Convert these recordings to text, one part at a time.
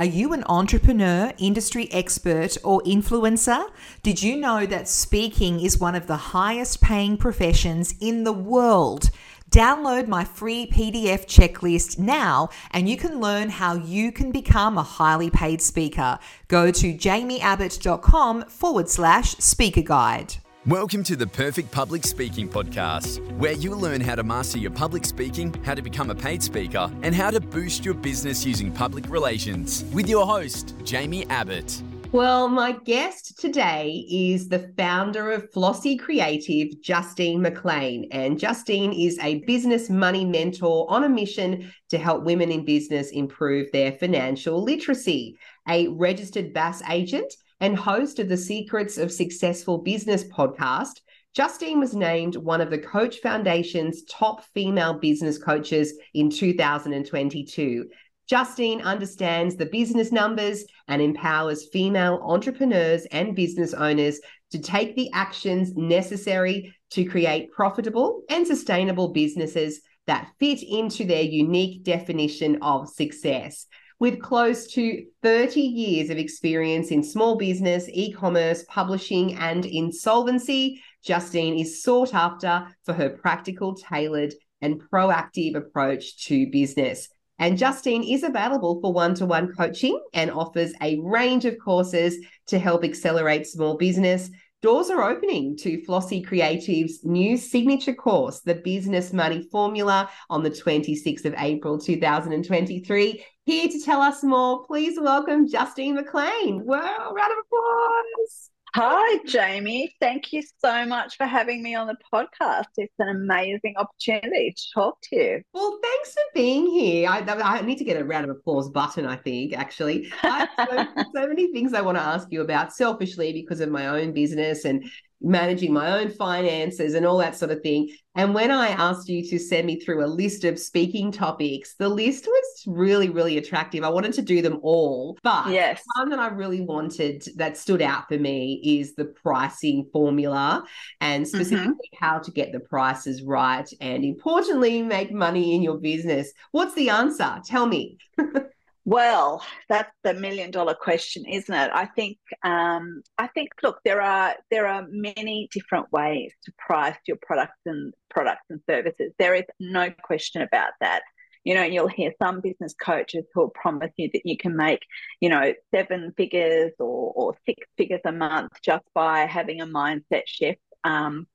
Are you an entrepreneur, industry expert, or influencer? Did you know that speaking is one of the highest paying professions in the world? Download my free PDF checklist now and you can learn how you can become a highly paid speaker. Go to jaimieabbott.com forward slash speaker guide. Welcome to the Perfect Public Speaking Podcast, where you'll learn how to master your public speaking, how to become a paid speaker, and how to boost your business using public relations. With your host, Jaimie Abbott. Well, my guest today is the founder of Flossy Creative, Justine McLean. And Justine is a business money mentor on a mission to help women in business improve their financial literacy. A registered BAS agent and host of the Secrets of Successful Business podcast, Justine was named one of the Coach Foundation's top female business coaches in 2022. Justine understands the business numbers and empowers female entrepreneurs and business owners to take the actions necessary to create profitable and sustainable businesses that fit into their unique definition of success with close to 30 years of experience in small business, e commerce, publishing, and insolvency. Justine is sought after for her practical, tailored, and proactive approach to business. And Justine is available for one to one coaching and offers a range of courses to help accelerate small business. Doors are opening to Flossy Creative's new signature course, The Business Money Formula, on the 26th of April 2023. Here to tell us more, please welcome Justine McLean. Well, round of applause. Hi, Jaimie. Thank you so much for having me on the podcast. It's an amazing opportunity to talk to you. Well, thanks for being here. I, I need to get a round of applause button, I think, actually. I have so, so many things I want to ask you about selfishly because of my own business and managing my own finances and all that sort of thing. And when I asked you to send me through a list of speaking topics, the list was really, really attractive. I wanted to do them all, but yes. one that I really wanted that stood out for me is the pricing formula and mm-hmm. specifically mm-hmm. how to get the prices right and importantly, make money in your business. What's the answer? Tell me. Well, that's the million dollar question, isn't it? I think um, I think look, there are there are many different ways to price your products and products and services. There is no question about that. You know, you'll hear some business coaches who will promise you that you can make, you know, seven figures or, or six figures a month just by having a mindset shift. Um,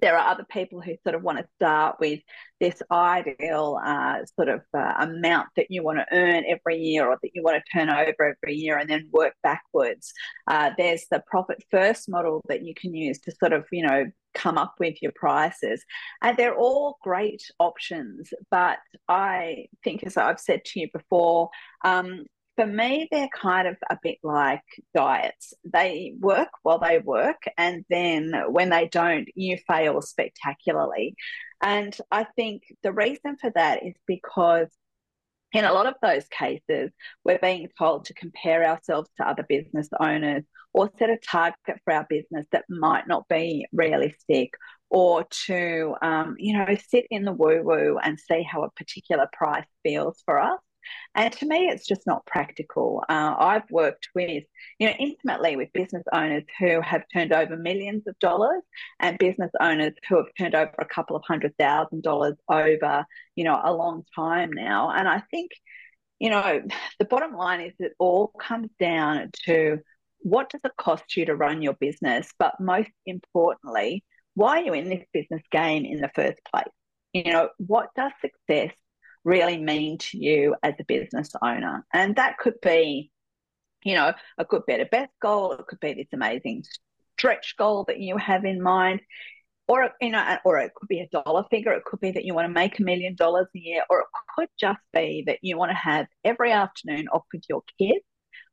there are other people who sort of want to start with this ideal uh, sort of uh, amount that you want to earn every year or that you want to turn over every year and then work backwards. Uh, there's the profit first model that you can use to sort of, you know, come up with your prices. And they're all great options. But I think, as I've said to you before, um, for me, they're kind of a bit like diets. They work while they work, and then when they don't, you fail spectacularly. And I think the reason for that is because in a lot of those cases, we're being told to compare ourselves to other business owners or set a target for our business that might not be realistic or to, um, you know, sit in the woo woo and see how a particular price feels for us. And to me, it's just not practical. Uh, I've worked with, you know, intimately with business owners who have turned over millions of dollars and business owners who have turned over a couple of hundred thousand dollars over, you know, a long time now. And I think, you know, the bottom line is it all comes down to what does it cost you to run your business? But most importantly, why are you in this business game in the first place? You know, what does success really mean to you as a business owner? And that could be, you know, a good better best goal. It could be this amazing stretch goal that you have in mind. Or you know, or it could be a dollar figure. It could be that you want to make a million dollars a year, or it could just be that you want to have every afternoon off with your kids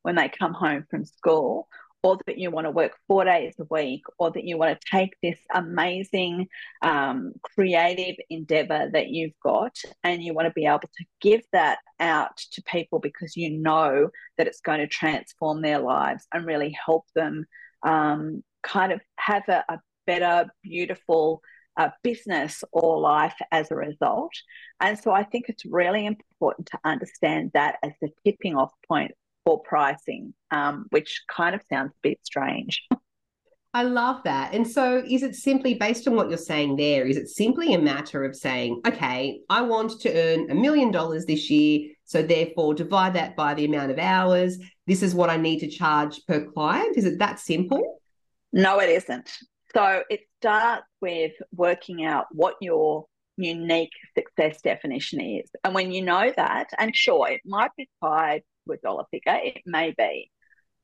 when they come home from school, or that you want to work four days a week, or that you want to take this amazing um, creative endeavor that you've got and you want to be able to give that out to people because you know that it's going to transform their lives and really help them um, kind of have a, a better, beautiful uh, business or life as a result. And so I think it's really important to understand that as the tipping off point for pricing, um, which kind of sounds a bit strange. I love that. And so, is it simply based on what you're saying there? Is it simply a matter of saying, okay, I want to earn a million dollars this year. So, therefore, divide that by the amount of hours. This is what I need to charge per client. Is it that simple? No, it isn't. So, it starts with working out what your unique success definition is. And when you know that, and sure, it might be tied a dollar figure, it may be.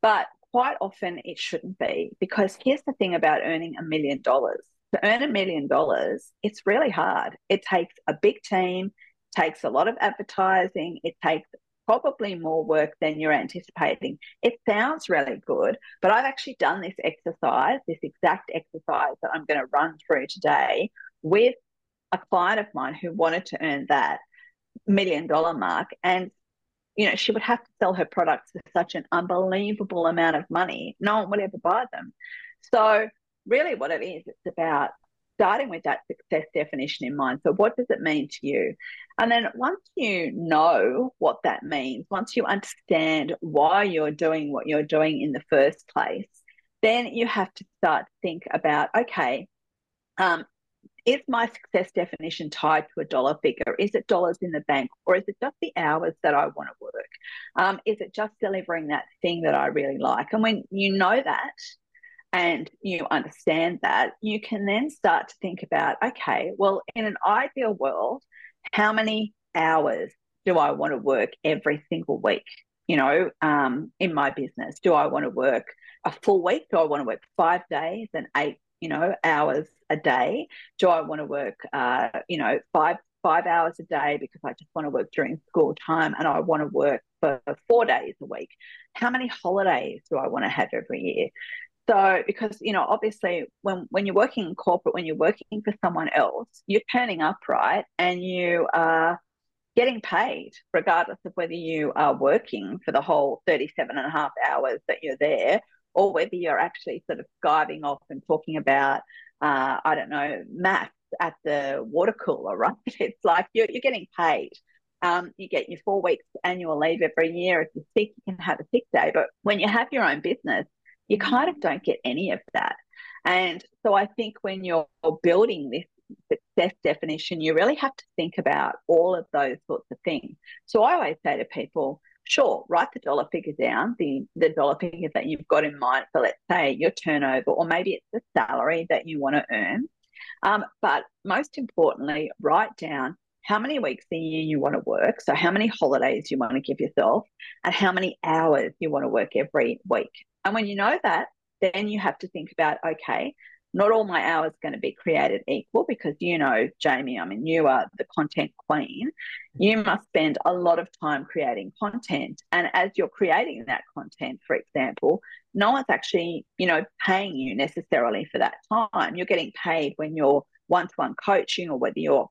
But quite often it shouldn't be because here's the thing about earning a million dollars. To earn a million dollars it's really hard. It takes a big team takes a lot of advertising it takes probably more work than you're anticipating. It sounds really good but i've actually done this exercise this exact exercise that i'm going to run through today with a client of mine who wanted to earn that million dollar mark and you know, she would have to sell her products for such an unbelievable amount of money. No one would ever buy them. So, really, what it is, it's about starting with that success definition in mind. So, what does it mean to you? And then, once you know what that means, once you understand why you're doing what you're doing in the first place, then you have to start to think about okay, um, is my success definition tied to a dollar figure? Is it dollars in the bank or is it just the hours that I want to work? Um, is it just delivering that thing that I really like? And when you know that and you understand that, you can then start to think about okay, well, in an ideal world, how many hours do I want to work every single week? You know, um, in my business, do I want to work a full week? Do I want to work five days and eight you know, hours a day? Do I want to work, uh, you know, five five hours a day because I just want to work during school time and I want to work for four days a week? How many holidays do I want to have every year? So, because you know, obviously, when when you're working in corporate, when you're working for someone else, you're turning up right, and you are getting paid regardless of whether you are working for the whole 37 and a half hours that you're there or whether you're actually sort of skiving off and talking about, uh, I don't know, maths at the water cooler, right? It's like you're, you're getting paid. Um, you get your four weeks annual leave every year. If you're sick, you can have a sick day. But when you have your own business, you kind of don't get any of that. And so I think when you're building this success definition, you really have to think about all of those sorts of things. So I always say to people, sure, write the dollar figure down, the, the dollar figure that you've got in mind for, let's say, your turnover, or maybe it's the salary that you want to earn. Um, but most importantly, write down how many weeks a year you want to work. So, how many holidays you want to give yourself, and how many hours you want to work every week. And when you know that, then you have to think about okay, not all my hours going to be created equal because you know, Jaimie, I mean, you are the content queen. You mm-hmm. must spend a lot of time creating content. And as you're creating that content, for example, no one's actually, you know, paying you necessarily for that time. You're getting paid when you're one to one coaching or whether you're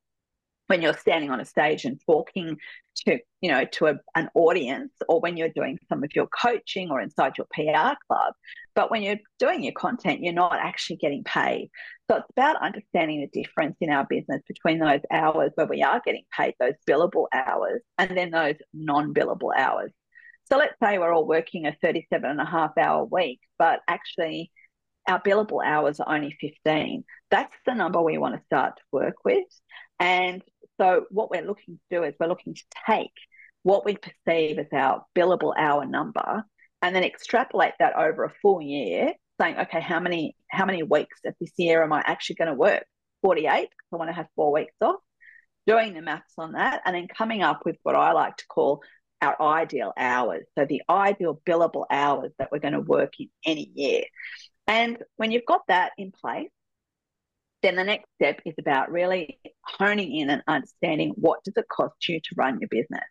when you're standing on a stage and talking to you know to a, an audience or when you're doing some of your coaching or inside your PR club but when you're doing your content you're not actually getting paid. So it's about understanding the difference in our business between those hours where we are getting paid those billable hours and then those non-billable hours. So let's say we're all working a 37 and a half hour week but actually our billable hours are only 15 that's the number we want to start to work with. And so what we're looking to do is we're looking to take what we perceive as our billable hour number and then extrapolate that over a full year, saying, okay, how many how many weeks of this year am I actually going to work? 48, because I want to have four weeks off. Doing the maths on that, and then coming up with what I like to call our ideal hours. So the ideal billable hours that we're going to work in any year. And when you've got that in place, then the next step is about really honing in and understanding what does it cost you to run your business.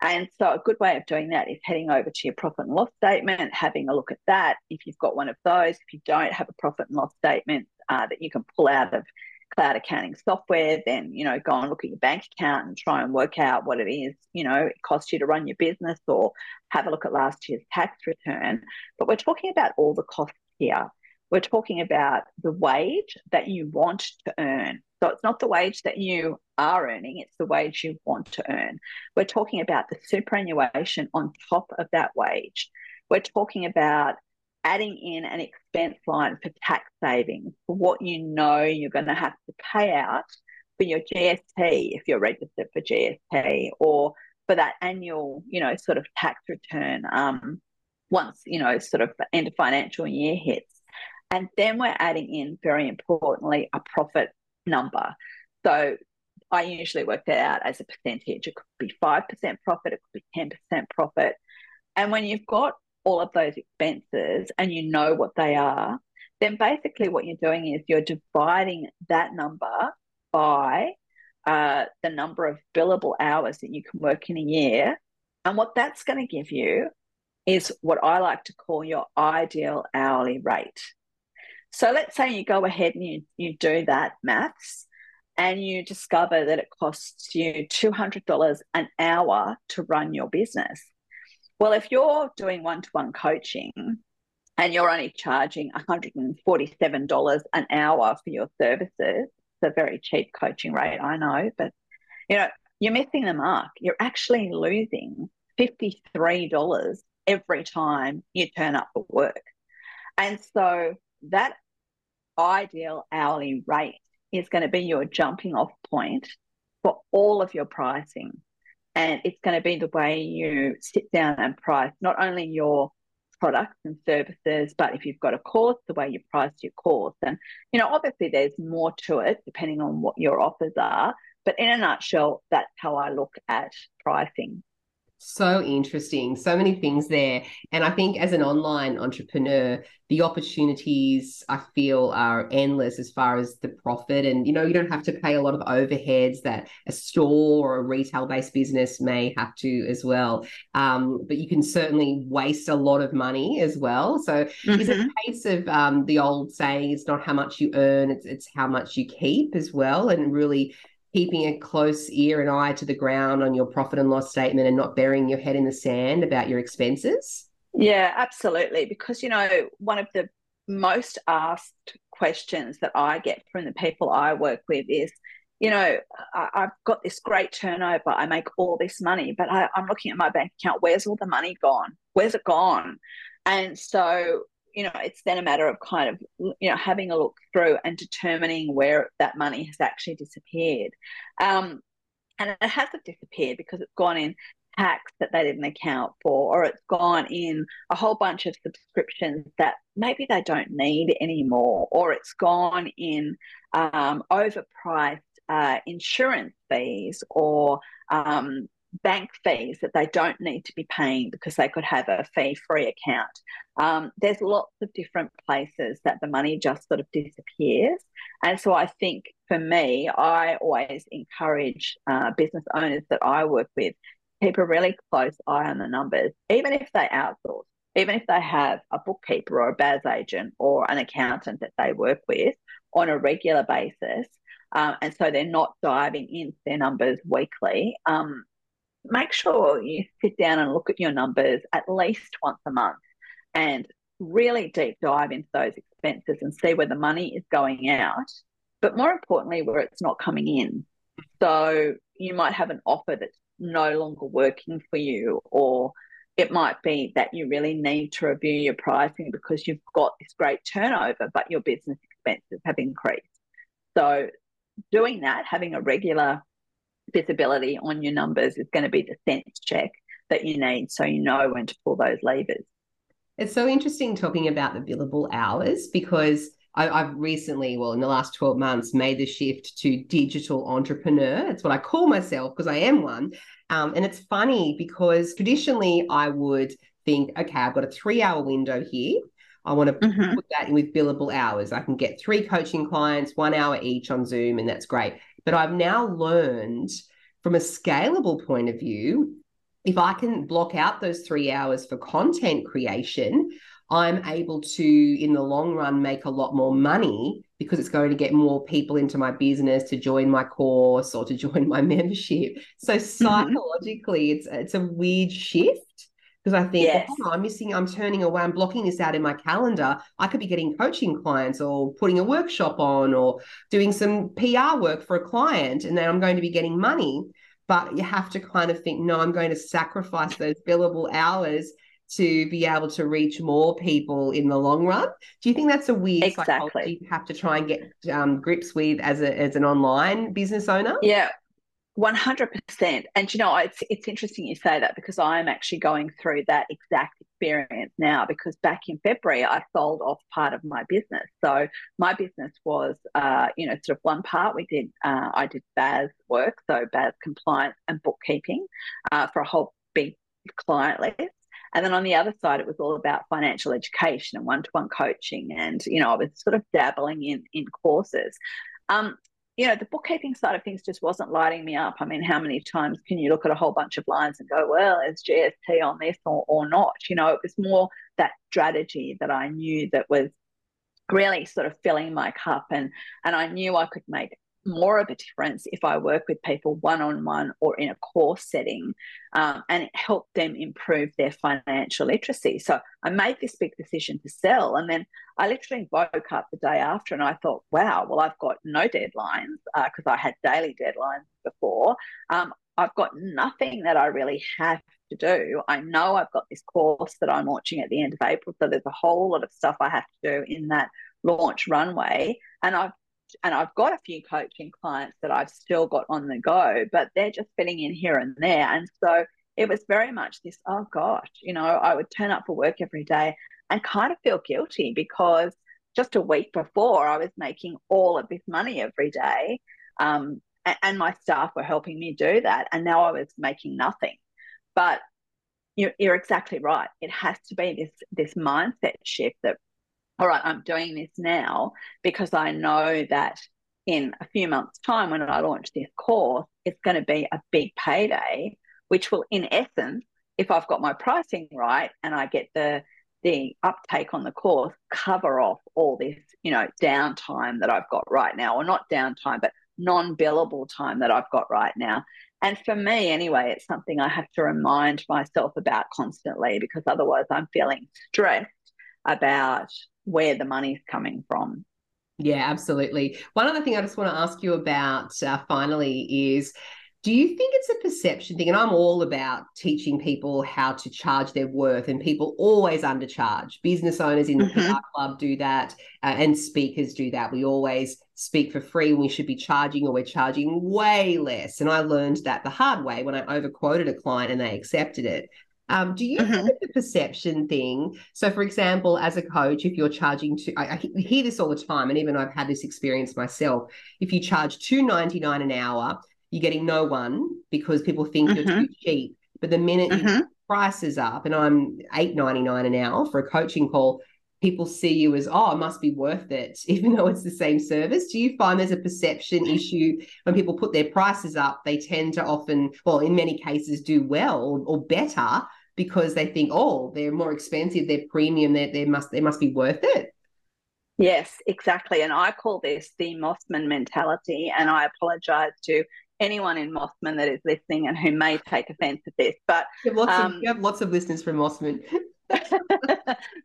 And so a good way of doing that is heading over to your profit and loss statement, having a look at that. If you've got one of those, if you don't have a profit and loss statement uh, that you can pull out of cloud accounting software, then you know go and look at your bank account and try and work out what it is you know it costs you to run your business, or have a look at last year's tax return. But we're talking about all the costs here We're talking about the wage that you want to earn. So it's not the wage that you are earning, it's the wage you want to earn. We're talking about the superannuation on top of that wage. We're talking about adding in an expense line for tax savings for what you know you're going to have to pay out for your GST if you're registered for GST or for that annual, you know, sort of tax return um, once, you know, sort of end of financial year hits. And then we're adding in, very importantly, a profit number. So I usually work that out as a percentage. It could be 5% profit, it could be 10% profit. And when you've got all of those expenses and you know what they are, then basically what you're doing is you're dividing that number by uh, the number of billable hours that you can work in a year. And what that's going to give you is what I like to call your ideal hourly rate. So let's say you go ahead and you, you do that maths and you discover that it costs you $200 an hour to run your business. Well, if you're doing one to one coaching and you're only charging $147 an hour for your services, it's a very cheap coaching rate, I know, but you know, you're missing the mark. You're actually losing $53 every time you turn up for work. And so that ideal hourly rate is going to be your jumping off point for all of your pricing. And it's going to be the way you sit down and price not only your products and services, but if you've got a course, the way you price your course. And, you know, obviously there's more to it depending on what your offers are. But in a nutshell, that's how I look at pricing. So interesting. So many things there. And I think as an online entrepreneur, the opportunities I feel are endless as far as the profit. And, you know, you don't have to pay a lot of overheads that a store or a retail based business may have to as well. Um, but you can certainly waste a lot of money as well. So mm-hmm. is it a case of um, the old saying, it's not how much you earn, it's, it's how much you keep as well. And really keeping a close ear and eye to the ground on your profit and loss statement and not burying your head in the sand about your expenses? Yeah, absolutely. Because, you know, one of the most asked questions that I get from the people I work with is, you know, I, have got this great turnover. I make all this money, but I, I'm looking at my bank account. Where's all the money gone? Where's it gone? And so you know, it's then a matter of kind of, you know, having a look through and determining where that money has actually disappeared. Um, and it hasn't disappeared because it's gone in tax that they didn't account for, or it's gone in a whole bunch of subscriptions that maybe they don't need anymore, or it's gone in um, overpriced uh, insurance fees or um, bank fees that they don't need to be paying because they could have a fee free account. Um, there's lots of different places that the money just sort of disappears. And so I think for me, I always encourage uh, business owners that I work with keep a really close eye on the numbers, even if they outsource. Even if they have a bookkeeper or a BAS agent or an accountant that they work with on a regular basis, um, and so they're not diving into their numbers weekly, um, make sure you sit down and look at your numbers at least once a month and really deep dive into those expenses and see where the money is going out, but more importantly, where it's not coming in. So you might have an offer that's no longer working for you, or it might be that you really need to review your pricing because you've got this great turnover, but your business expenses have increased. So doing that, having a regular visibility on your numbers is going to be the sense check that you need so you know when to pull those levers. It's so interesting talking about the billable hours because I, have recently, well, in the last 12 months, made the shift to digital entrepreneur. It's what I call myself because I am one. Um, and it's funny because traditionally I would think, okay, I've got a three hour window here. I want to mm-hmm. put that in with billable hours. I can get three coaching clients, one hour each on Zoom, and that's great. But I've now learned from a scalable point of view, if I can block out those three hours for content creation, I'm able to, in the long run, make a lot more money because it's going to get more people into my business to join my course or to join my membership. So mm-hmm. psychologically, mm-hmm. it's it's a weird shift because I think, yes. oh, I'm missing, I'm turning away, I'm blocking this out in my calendar. I could be getting coaching clients or putting a workshop on or doing some PR work for a client, and then I'm going to be getting money. But you have to kind of think, no, I'm going to sacrifice those billable hours to be able to reach more people in the long run. Do you think that's a weird exactly. psychology you have to try and get um, grips with as a as an online business owner? Yeah, one hundred percent. And you know, it's it's interesting you say that because I'm actually going through that exact experience now. Because back in February, I sold off part of my business. So my business was, uh, you know, sort of one part we did. Uh, I did BAS work, so BAS compliance and bookkeeping uh, for a whole big client list and then on the other side, it was all about financial education and one to one coaching. And, you know, I was sort of dabbling in, in courses. Um, you know, the bookkeeping side of things just wasn't lighting me up. I mean, how many times can you look at a whole bunch of lines and go, well, is GST on this or, or not? You know, it was more that strategy that I knew that was really sort of filling my cup and and I knew I could make more of a difference if I work with people one on one or in a course setting um, and help them improve their financial literacy. So I made this big decision to sell. And then I literally woke up the day after and I thought, wow, well, I've got no deadlines because uh, I had daily deadlines before. Um, I've got nothing that I really have to do. I know I've got this course that I'm launching at the end of April. So there's a whole lot of stuff I have to do in that launch runway. And I've and I've got a few coaching clients that I've still got on the go, but they're just fitting in here and there. And so it was very much this, oh gosh, you know, I would turn up for work every day and kind of feel guilty because just a week before I was making all of this money every day. Um, and, and my staff were helping me do that. And now I was making nothing. But you're, you're exactly right. It has to be this this mindset shift that all right, I'm doing this now because I know that in a few months' time, when I launch this course, it's going to be a big payday, which will, in essence, if I've got my pricing right and I get the the uptake on the course, cover off all this, you know, downtime that I've got right now, or not downtime, but non-billable time that I've got right now. And for me, anyway, it's something I have to remind myself about constantly because otherwise I'm feeling stressed about where the money's coming from. Yeah, absolutely. One other thing I just want to ask you about uh, finally is do you think it's a perception thing? And I'm all about teaching people how to charge their worth, and people always undercharge. Business owners in the mm-hmm. PR club do that, uh, and speakers do that. We always speak for free we should be charging, or we're charging way less. And I learned that the hard way when I overquoted a client and they accepted it. Um, do you mm-hmm. think it's a perception thing? So, for example, as a coach, if you're charging to, I, I, hear this all the time, and even I've had this experience myself. If you charge two ninety nine an hour, you're getting no one because people think mm-hmm. you're too cheap. But the minute mm-hmm. prices up, and I'm eight ninety nine an hour for a coaching call, people see you as oh, it must be worth it, even though it's the same service. Do you find there's a perception issue when people put their prices up? They tend to often, well, in many cases, do well or better because they think, oh, they're more expensive, they're premium, they they must they must be worth it. Yes, exactly. And I call this the Mosman mentality. And I apologize to anyone in Mosman that is listening and who may take offense at this. But you have lots, um, of, you have lots of listeners from Mosman.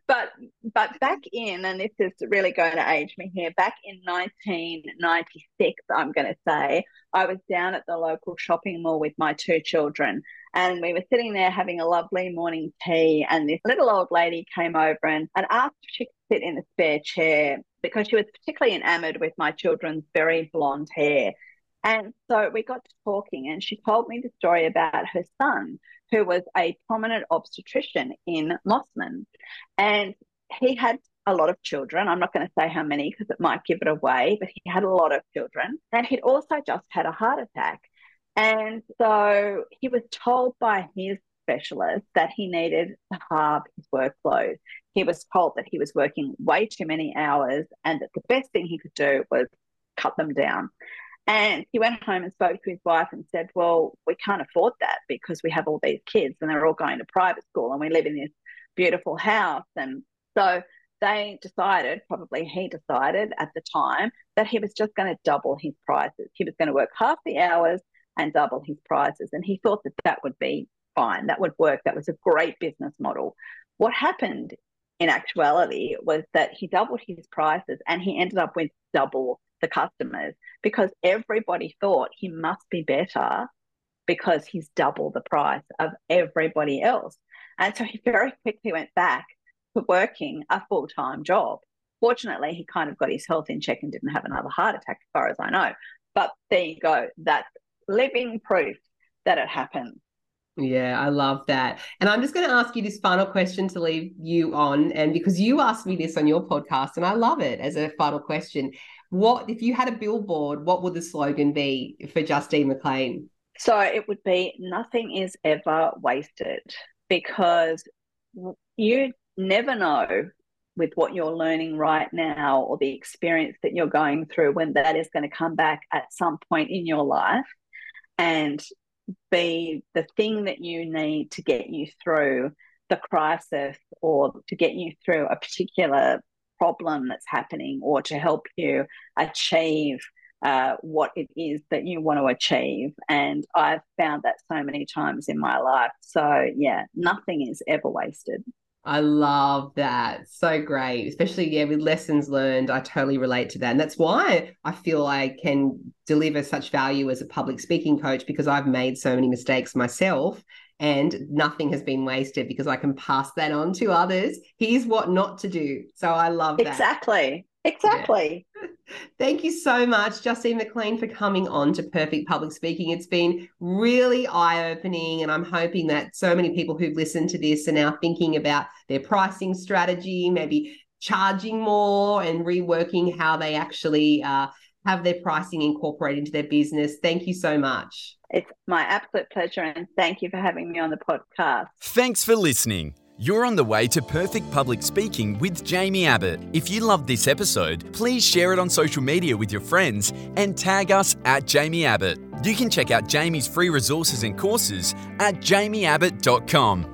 but but back in, and this is really going to age me here, back in 1996, I'm going to say, I was down at the local shopping mall with my two children, and we were sitting there having a lovely morning tea, and this little old lady came over and, and asked if she could sit in the spare chair because she was particularly enamored with my children's very blonde hair. And so we got to talking, and she told me the story about her son, who was a prominent obstetrician in Mosman. And he had a lot of children. I'm not going to say how many because it might give it away, but he had a lot of children. And he'd also just had a heart attack. And so he was told by his specialist that he needed to halve his workload. He was told that he was working way too many hours and that the best thing he could do was cut them down. And he went home and spoke to his wife and said, Well, we can't afford that because we have all these kids and they're all going to private school and we live in this beautiful house. And so they decided, probably he decided at the time, that he was just going to double his prices. He was going to work half the hours and double his prices. And he thought that that would be fine. That would work. That was a great business model. What happened in actuality was that he doubled his prices and he ended up with double the customers because everybody thought he must be better because he's double the price of everybody else. And so he very quickly went back to working a full time job. Fortunately, he kind of got his health in check and didn't have another heart attack, as far as I know. But there you go. That's living proof that it happens. Yeah, I love that. And I'm just going to ask you this final question to leave you on. And because you asked me this on your podcast, and I love it as a final question. What, if you had a billboard, what would the slogan be for Justine McLean? So it would be nothing is ever wasted because you never know with what you're learning right now or the experience that you're going through when that is going to come back at some point in your life and be the thing that you need to get you through the crisis or to get you through a particular problem that's happening or to help you achieve uh, what it is that you want to achieve. And I've found that so many times in my life. So, yeah, nothing is ever wasted. I love that. So great. Especially, yeah, with lessons learned. I totally relate to that. And that's why I feel I can deliver such value as a public speaking coach because I've made so many mistakes myself and nothing has been wasted because I can pass that on to others. Here's what not to do. So I love that. Exactly. Exactly. Yeah. Thank you so much, Justine McLean, for coming on to Perfect Public Speaking. It's been really eye opening, and I'm hoping that so many people who've listened to this are now thinking about their pricing strategy, maybe charging more and reworking how they actually uh, have their pricing incorporated into their business. Thank you so much. It's my absolute pleasure, and thank you for having me on the podcast. Thanks for listening. You're on the way to perfect public speaking with Jaimie Abbott. If you loved this episode, please share it on social media with your friends and tag us at Jaimie Abbott. You can check out Jaimie's free resources and courses at jaimieabbott.com.